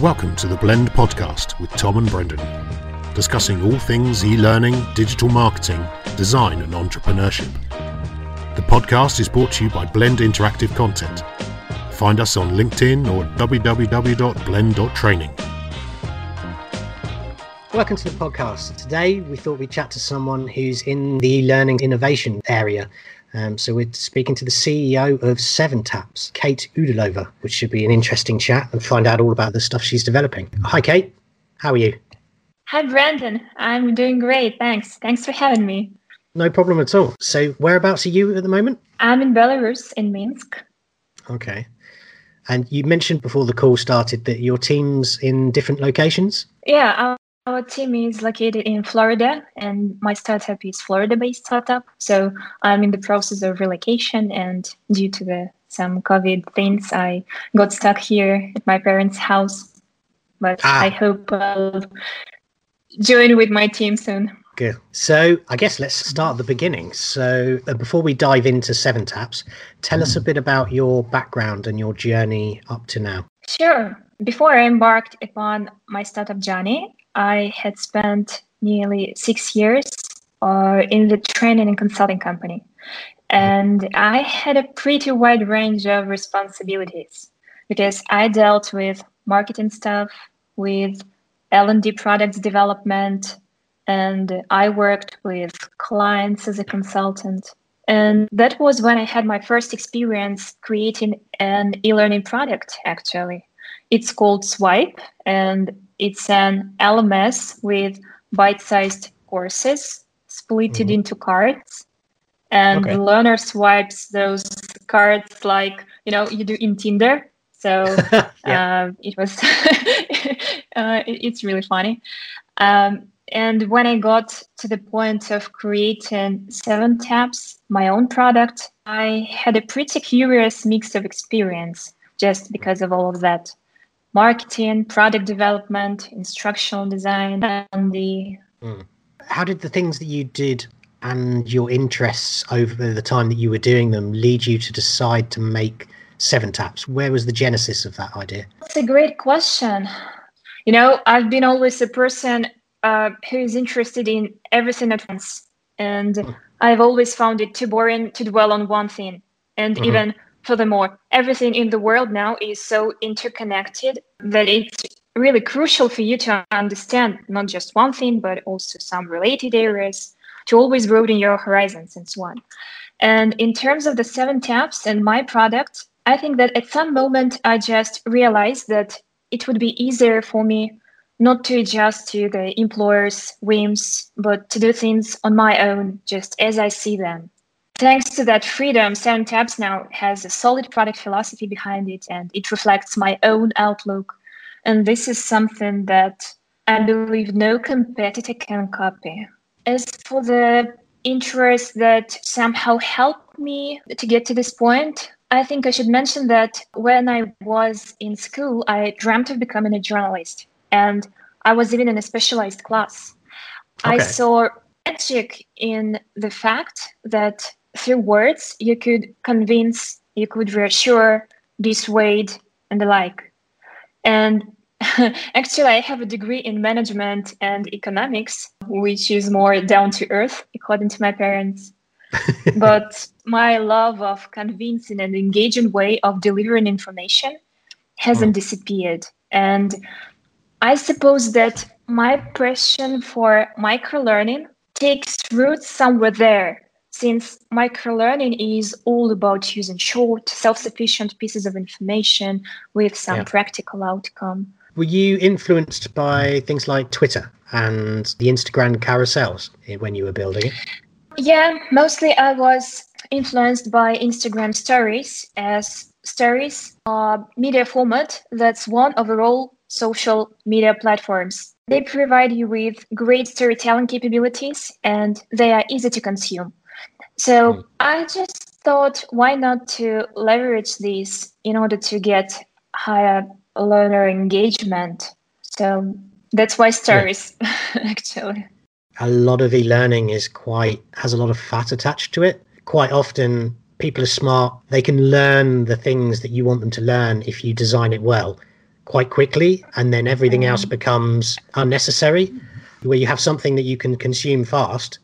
Welcome to the Blend podcast with Tom and Brendan, discussing all things e learning, digital marketing, design, and entrepreneurship. The podcast is brought to you by Blend Interactive Content. Find us on LinkedIn or www.blend.training. Welcome to the podcast. Today, we thought we'd chat to someone who's in the learning innovation area um, so we're speaking to the CEO of Seven Taps, Kate Udalova, which should be an interesting chat and find out all about the stuff she's developing. Hi, Kate. How are you? Hi, Brendan. I'm doing great. Thanks. Thanks for having me. No problem at all. So, whereabouts are you at the moment? I'm in Belarus, in Minsk. Okay. And you mentioned before the call started that your team's in different locations? Yeah, our team is located in Florida, and my startup is Florida-based startup. So I'm in the process of relocation, and due to the some COVID things, I got stuck here at my parents' house. But ah. I hope I'll join with my team soon. Good. So I guess let's start at the beginning. So uh, before we dive into Seven Taps, tell us a bit about your background and your journey up to now. Sure. Before I embarked upon my startup journey, I had spent nearly six years uh, in the training and consulting company. And I had a pretty wide range of responsibilities because I dealt with marketing stuff, with L&D products development, and I worked with clients as a consultant. And that was when I had my first experience creating an e-learning product actually. It's called Swipe and it's an LMS with bite-sized courses splitted mm-hmm. into cards and okay. the learner swipes those cards like you know you do in tinder so yeah. uh, it was uh, it's really funny um, and when i got to the point of creating seven taps, my own product i had a pretty curious mix of experience just because of all of that marketing, product development, instructional design, and the. Mm. How did the things that you did and your interests over the time that you were doing them lead you to decide to make Seven Taps? Where was the genesis of that idea? That's a great question. You know, I've been always a person uh, who is interested in everything at once. And mm. I've always found it too boring to dwell on one thing. And mm-hmm. even Furthermore, everything in the world now is so interconnected that it's really crucial for you to understand not just one thing, but also some related areas to always broaden your horizons and so on. And in terms of the seven taps and my product, I think that at some moment I just realized that it would be easier for me not to adjust to the employer's whims, but to do things on my own, just as I see them. Thanks to that freedom, Seven Taps now has a solid product philosophy behind it and it reflects my own outlook. And this is something that I believe no competitor can copy. As for the interests that somehow helped me to get to this point, I think I should mention that when I was in school, I dreamt of becoming a journalist. And I was even in a specialized class. Okay. I saw magic in the fact that through words you could convince you could reassure dissuade and the like. And actually i have a degree in management and economics which is more down to earth according to my parents. But my love of convincing and engaging way of delivering information hasn't oh. disappeared. And i suppose that my passion for micro learning takes root somewhere there since microlearning is all about using short, self-sufficient pieces of information with some yeah. practical outcome. Were you influenced by things like Twitter and the Instagram carousels when you were building it? Yeah, mostly I was influenced by Instagram stories as stories are media format that's one of all social media platforms. They provide you with great storytelling capabilities and they are easy to consume. So mm. I just thought, why not to leverage these in order to get higher learner engagement? So that's why stories, yeah. actually. A lot of e-learning is quite has a lot of fat attached to it. Quite often, people are smart; they can learn the things that you want them to learn if you design it well. quite quickly and then everything else mm. becomes unnecessary where you have something that you can consume fast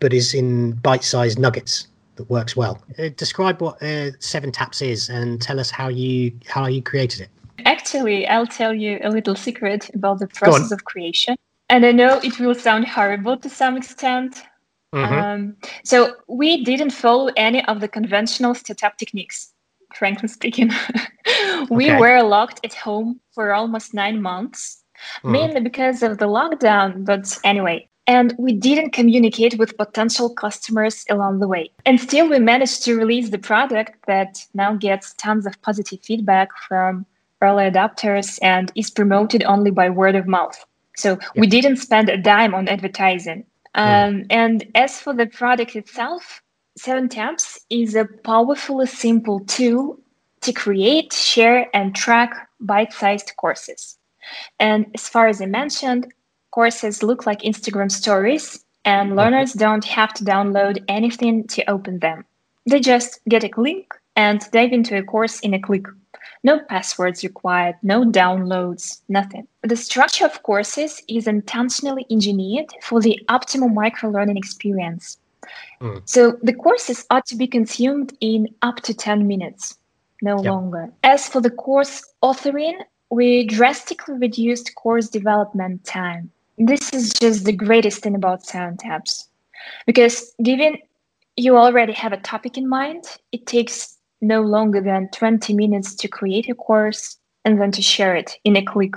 but is in bite-sized nuggets that works well uh, describe what uh, seven taps is and tell us how you how you created it actually i'll tell you a little secret about the process of creation and i know it will sound horrible to some extent mm-hmm. um, so we didn't follow any of the conventional setup techniques frankly speaking. we okay. were locked at home for almost nine months, mm. mainly because of the lockdown. But anyway, and we didn't communicate with potential customers along the way. And still, we managed to release the product that now gets tons of positive feedback from early adopters and is promoted only by word of mouth. So yeah. we didn't spend a dime on advertising. Hmm. Um, mm. And as for the product itself, Seven Taps is a powerfully simple tool to create, share, and track bite sized courses. And as far as I mentioned, courses look like Instagram stories, and learners don't have to download anything to open them. They just get a link and dive into a course in a click. No passwords required, no downloads, nothing. The structure of courses is intentionally engineered for the optimal micro learning experience. Mm. So the courses are to be consumed in up to 10 minutes, no longer. As for the course authoring, we drastically reduced course development time. This is just the greatest thing about Seven Taps. Because given you already have a topic in mind, it takes no longer than 20 minutes to create a course and then to share it in a click.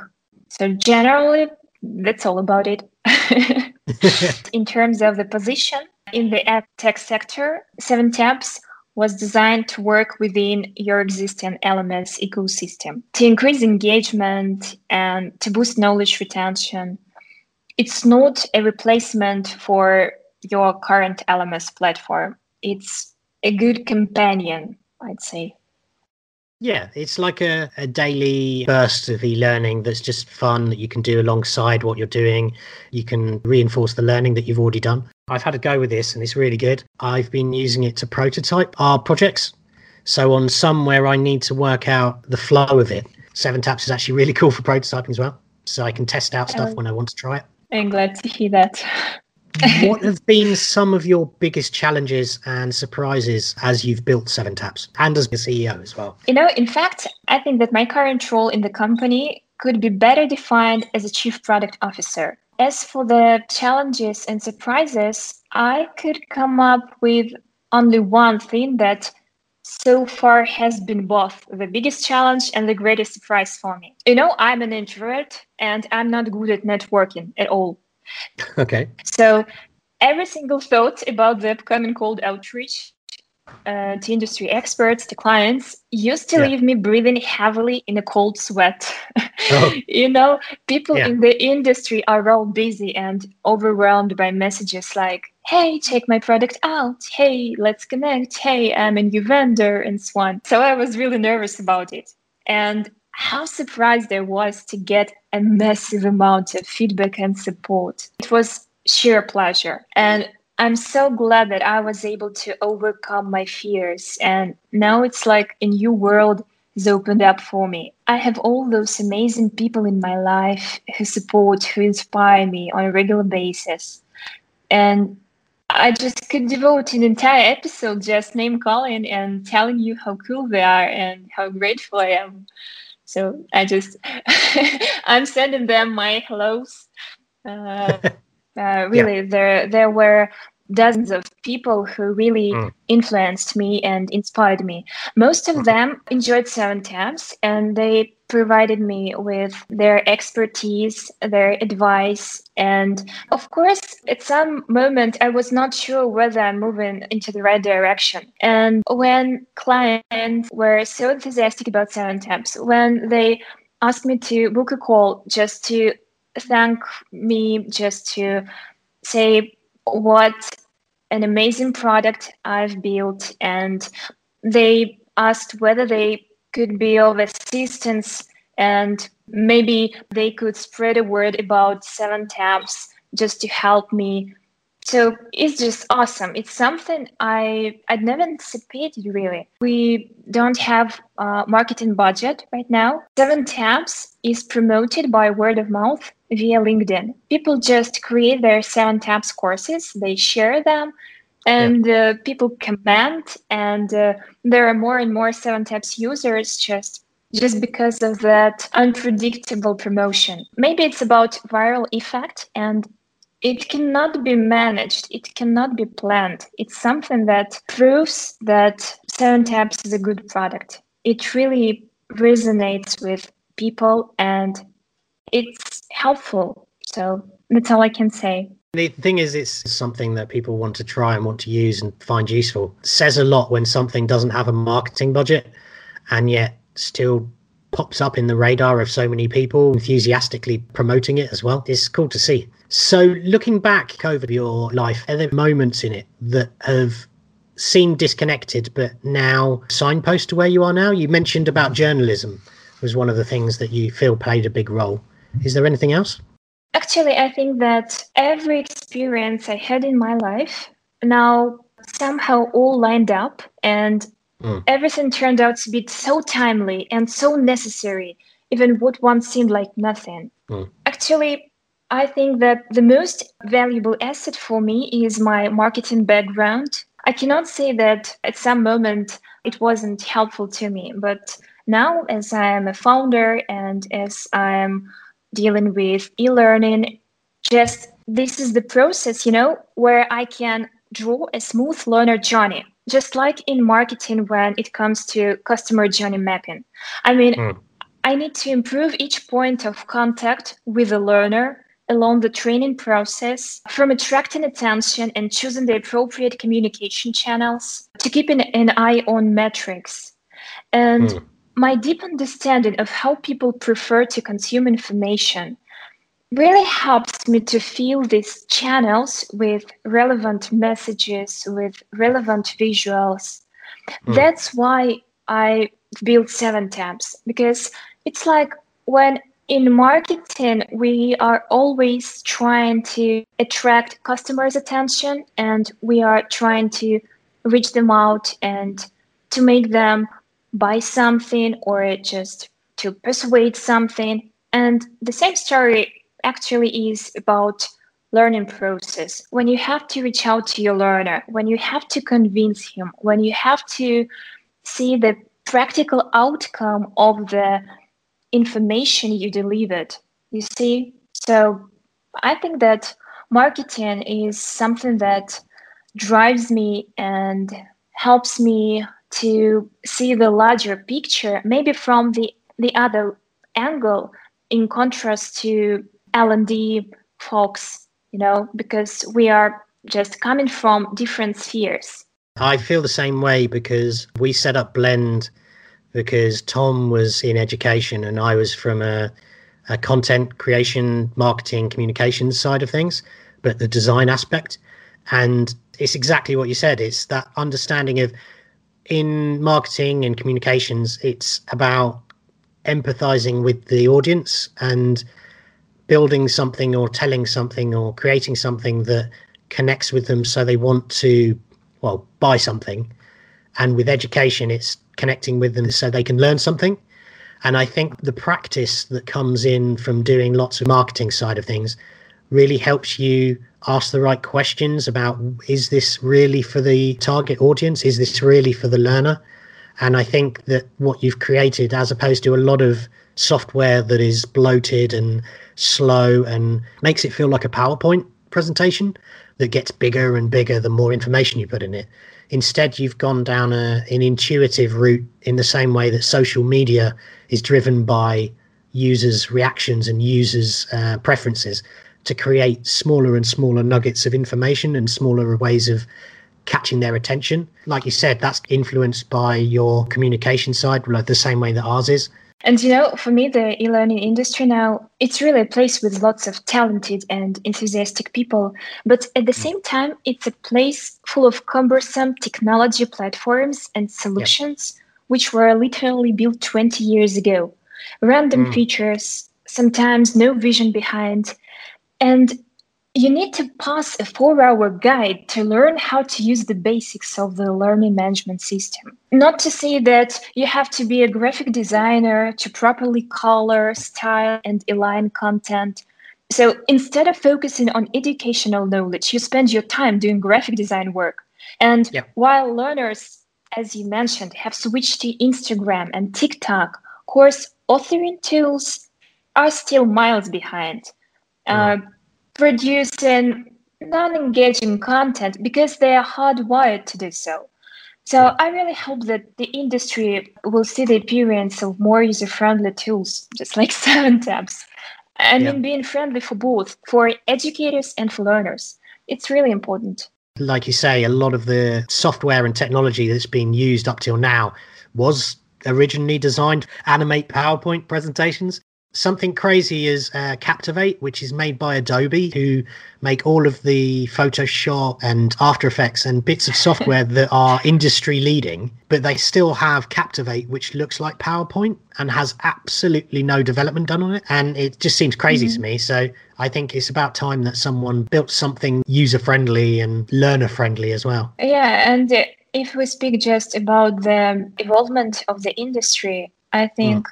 So generally, that's all about it. in terms of the position, in the ed tech sector, Seven Taps was designed to work within your existing LMS ecosystem to increase engagement and to boost knowledge retention. It's not a replacement for your current LMS platform. It's a good companion, I'd say. Yeah, it's like a, a daily burst of e learning that's just fun that you can do alongside what you're doing. You can reinforce the learning that you've already done. I've had a go with this and it's really good. I've been using it to prototype our projects. So, on some where I need to work out the flow of it, Seven Taps is actually really cool for prototyping as well. So, I can test out stuff um, when I want to try it. I'm glad to hear that. what have been some of your biggest challenges and surprises as you've built Seven Taps and as a CEO as well? You know, in fact, I think that my current role in the company could be better defined as a chief product officer. As for the challenges and surprises, I could come up with only one thing that so far has been both the biggest challenge and the greatest surprise for me. You know, I'm an introvert and I'm not good at networking at all. Okay. So every single thought about the upcoming cold outreach uh, to industry experts, to clients, used to yeah. leave me breathing heavily in a cold sweat. Oh. you know, people yeah. in the industry are all busy and overwhelmed by messages like, hey, check my product out. Hey, let's connect. Hey, I'm a new vendor, and so on. So I was really nervous about it. And how surprised I was to get a massive amount of feedback and support. It was sheer pleasure. And I'm so glad that I was able to overcome my fears. And now it's like a new world has opened up for me. I have all those amazing people in my life who support, who inspire me on a regular basis. And I just could devote an entire episode just name calling and telling you how cool they are and how grateful I am. So I just I'm sending them my hellos. Uh, uh, really, yeah. there there were dozens of people who really mm. influenced me and inspired me. Most of mm. them enjoyed Seven Taps and they provided me with their expertise, their advice. And of course, at some moment, I was not sure whether I'm moving into the right direction. And when clients were so enthusiastic about Seven Taps, when they asked me to book a call just to thank me, just to say what an amazing product I've built, and they asked whether they could be of assistance and maybe they could spread a word about seven taps just to help me So it's just awesome. It's something I I'd never anticipated really. We don't have a marketing budget right now. Seven Taps is promoted by word of mouth via LinkedIn. People just create their Seven Taps courses, they share them, and yeah. uh, people comment, and uh, there are more and more Seven Taps users just just because of that unpredictable promotion. Maybe it's about viral effect and it cannot be managed it cannot be planned it's something that proves that seven taps is a good product it really resonates with people and it's helpful. So that's all i can say. The thing is it's something that people want to try and want to use and find useful. Says a lot when something doesn't have a marketing budget and yet still pops up in the radar of so many people enthusiastically promoting it as well. It's cool to see. So, looking back over your life, are there moments in it that have seemed disconnected, but now signpost to where you are now? You mentioned about journalism was one of the things that you feel played a big role. Is there anything else? Actually, I think that every experience I had in my life now somehow all lined up and mm. everything turned out to be so timely and so necessary, even what once seemed like nothing. Mm. Actually, I think that the most valuable asset for me is my marketing background. I cannot say that at some moment it wasn't helpful to me, but now as I am a founder and as I am dealing with e-learning, just this is the process, you know, where I can draw a smooth learner journey, just like in marketing when it comes to customer journey mapping. I mean, mm. I need to improve each point of contact with the learner along the training process from attracting attention and choosing the appropriate communication channels to keeping an eye on metrics. And mm. My deep understanding of how people prefer to consume information really helps me to fill these channels with relevant messages, with relevant visuals. Mm. That's why I built Seven Taps because it's like when in marketing, we are always trying to attract customers' attention and we are trying to reach them out and to make them buy something or just to persuade something. And the same story actually is about learning process when you have to reach out to your learner when you have to convince him when you have to see the practical outcome of the information you delivered. You see? So I think that marketing is something that drives me and helps me to see the larger picture, maybe from the, the other angle, in contrast to L&D folks, you know, because we are just coming from different spheres. I feel the same way because we set up Blend because Tom was in education and I was from a, a content creation, marketing, communications side of things, but the design aspect. And it's exactly what you said. It's that understanding of in marketing and communications, it's about empathizing with the audience and building something or telling something or creating something that connects with them so they want to, well, buy something. And with education, it's connecting with them so they can learn something. And I think the practice that comes in from doing lots of marketing side of things really helps you ask the right questions about is this really for the target audience? Is this really for the learner? And I think that what you've created, as opposed to a lot of software that is bloated and slow and makes it feel like a PowerPoint presentation that gets bigger and bigger the more information you put in it. Instead, you've gone down a, an intuitive route in the same way that social media is driven by users' reactions and users' uh, preferences to create smaller and smaller nuggets of information and smaller ways of catching their attention. Like you said, that's influenced by your communication side, like the same way that ours is. And you know, for me, the e-learning industry now, it's really a place with lots of talented and enthusiastic people. But at the same time, it's a place full of cumbersome technology platforms and solutions, yeah. which were literally built 20 years ago. Random mm. features, sometimes no vision behind. And you need to pass a four hour guide to learn how to use the basics of the learning management system. Not to say that you have to be a graphic designer to properly color, style, and align content. So instead of focusing on educational knowledge, you spend your time doing graphic design work. And Yep. while learners, as you mentioned, have switched to Instagram and TikTok, course authoring tools are still miles behind. Uh, producing non-engaging content because they are hardwired to do so. So I really hope that the industry will see the appearance of more user-friendly tools, just like Seven Taps, and Yeah. being friendly for both, for educators and for learners. It's really important. Like you say, a lot of the software and technology that's been used up till now was originally designed to animate PowerPoint presentations. Something crazy is uh, Captivate, which is made by Adobe, who make all of the Photoshop and After Effects and bits of software that are industry leading, but they still have Captivate, which looks like PowerPoint and has absolutely no development done on it. And it just seems crazy to me. So I think it's about time that someone built something user friendly and learner friendly as well. Yeah, and if we speak just about the evolvement of the industry, I think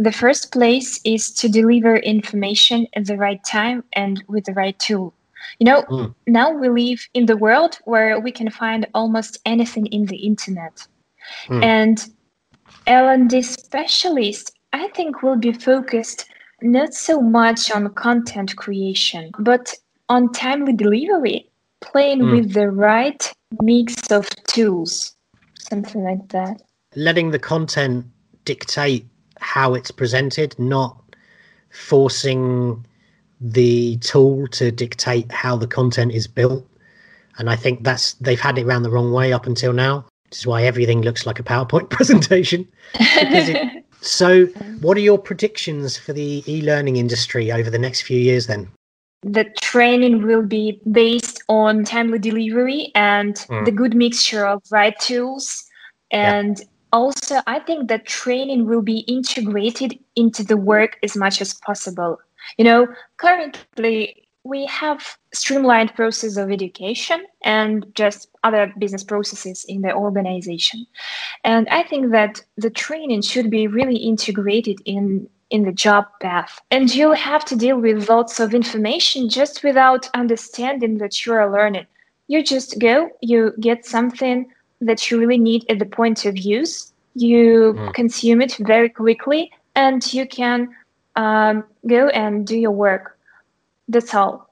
the first place is to deliver information at the right time and with the right tool. You know, Mm. now we live in the world where we can find almost anything in the internet. Mm. And L&D specialists, I think, will be focused not so much on content creation, but on timely delivery, playing Mm. with the right mix of tools, something like that. letting the content dictate how it's presented, not forcing the tool to dictate how the content is built. And I think that's they've had it around the wrong way up until now. Which is why everything looks like a PowerPoint presentation. It- So, what are your predictions for the e-learning industry over the next few years then? the training will be based on timely delivery and Mm. the good mixture of right tools Yeah. Also i think that training will be integrated into the work as much as possible you know currently we have streamlined process of education and just other business processes in the organization and i think that the training should be really integrated in in the job path. And you have to deal with lots of information just without understanding that you are learning. You just go, you get something that you really need at the point of use, you Mm. consume it very quickly, and you can um, go and do your work. That's all.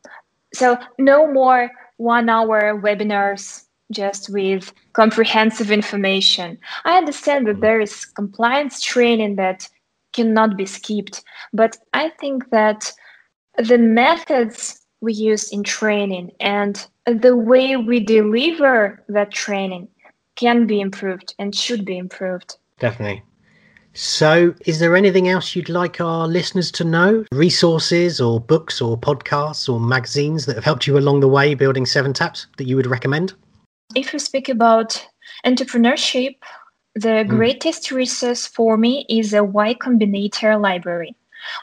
So, no more one hour webinars just with comprehensive information. I understand that there is compliance training that cannot be skipped. But I think that the methods we use in training and the way we deliver that training can be improved and should be improved. Definitely. So, is there anything else you'd like our listeners to know? Resources or books or podcasts or magazines that have helped you along the way building Seven Taps that you would recommend? If we speak about entrepreneurship, the Mm. greatest resource for me is a Y Combinator library.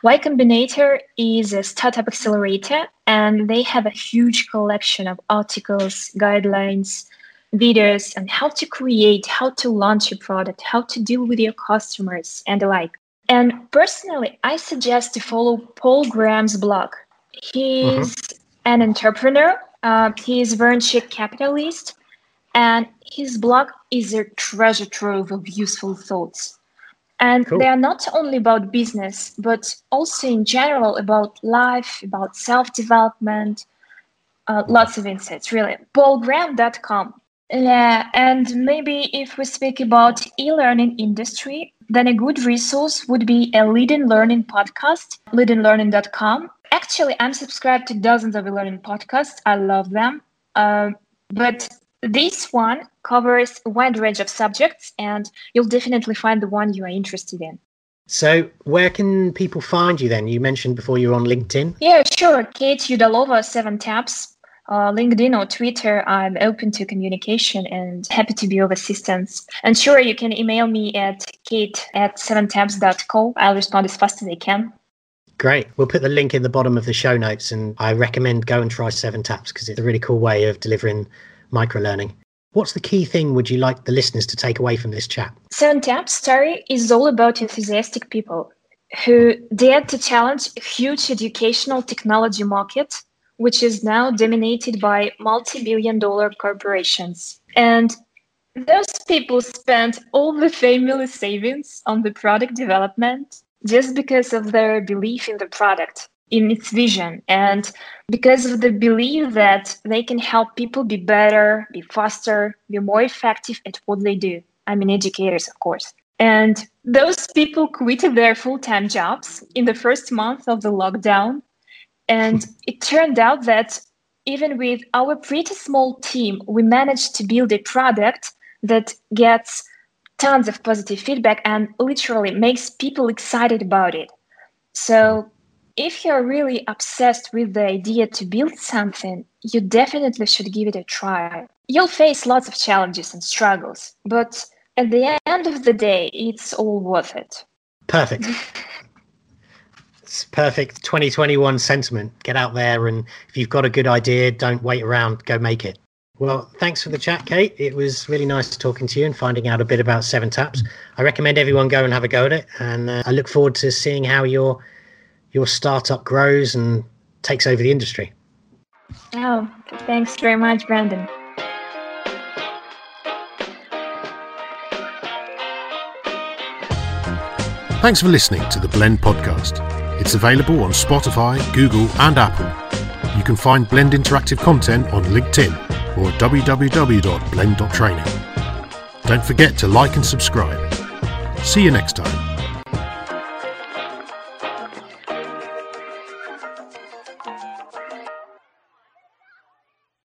Y Combinator is a startup accelerator, and they have a huge collection of articles, guidelines, videos on how to create, how to launch a product, how to deal with your customers, and the like. And personally, I suggest to follow Paul Graham's blog. He's an entrepreneur, uh, he is venture capitalist, and his blog is a treasure trove of useful thoughts. And Cool. they are not only about business, but also in general about life, about self development, uh, lots of insights, really. PaulGraham.com. Yeah, and maybe if we speak about e-learning industry, then a good resource would be a leading learning podcast, leadinglearning.com. Actually, I'm subscribed to dozens of e-learning podcasts. I love them. Um, but this one covers a wide range of subjects, and you'll definitely find the one you are interested in. So, where can people find you then? You mentioned before you're on LinkedIn. Yeah, sure. Kate Udalova, Seven Taps. Uh, LinkedIn or Twitter, I'm open to communication and happy to be of assistance. And sure, you can email me at kate at seventaps.co. I'll respond as fast as I can. Great. We'll put the link in the bottom of the show notes, and I recommend go and try Seven Taps because it's a really cool way of delivering micro learning. What's the key thing would you like the listeners to take away from this chat? Seven Taps story is all about enthusiastic people who dared to challenge a huge educational technology market, which is now dominated by multi billion dollar corporations. And those people spent all the family savings on the product development just because of their belief in the product, in its vision, and because of the belief that they can help people be better, be faster, be more effective at what they do. I mean, educators, of course. And those people quitted their full time jobs in the first month of the lockdown. And it turned out that even with our pretty small team, we managed to build a product that gets tons of positive feedback and literally makes people excited about it. So, if you're really obsessed with the idea to build something, you definitely should give it a try. You'll face lots of challenges and struggles, but at the end of the day, it's all worth it. Perfect. it's perfect 2021 sentiment. Get out there, and if you've got a good idea, don't wait around, go make it. Well, thanks for the chat, Kate. It was really nice talking to you and finding out a bit about Seven Taps. I recommend everyone go and have a go at it, and uh, I look forward to seeing how your your startup grows and takes over the industry. Oh, thanks very much, Brendan. Thanks for listening to the Blend podcast. It's available on Spotify, Google, and Apple. You can find Blend interactive content on LinkedIn or www.blend.training. Don't forget to like and subscribe. See you next time.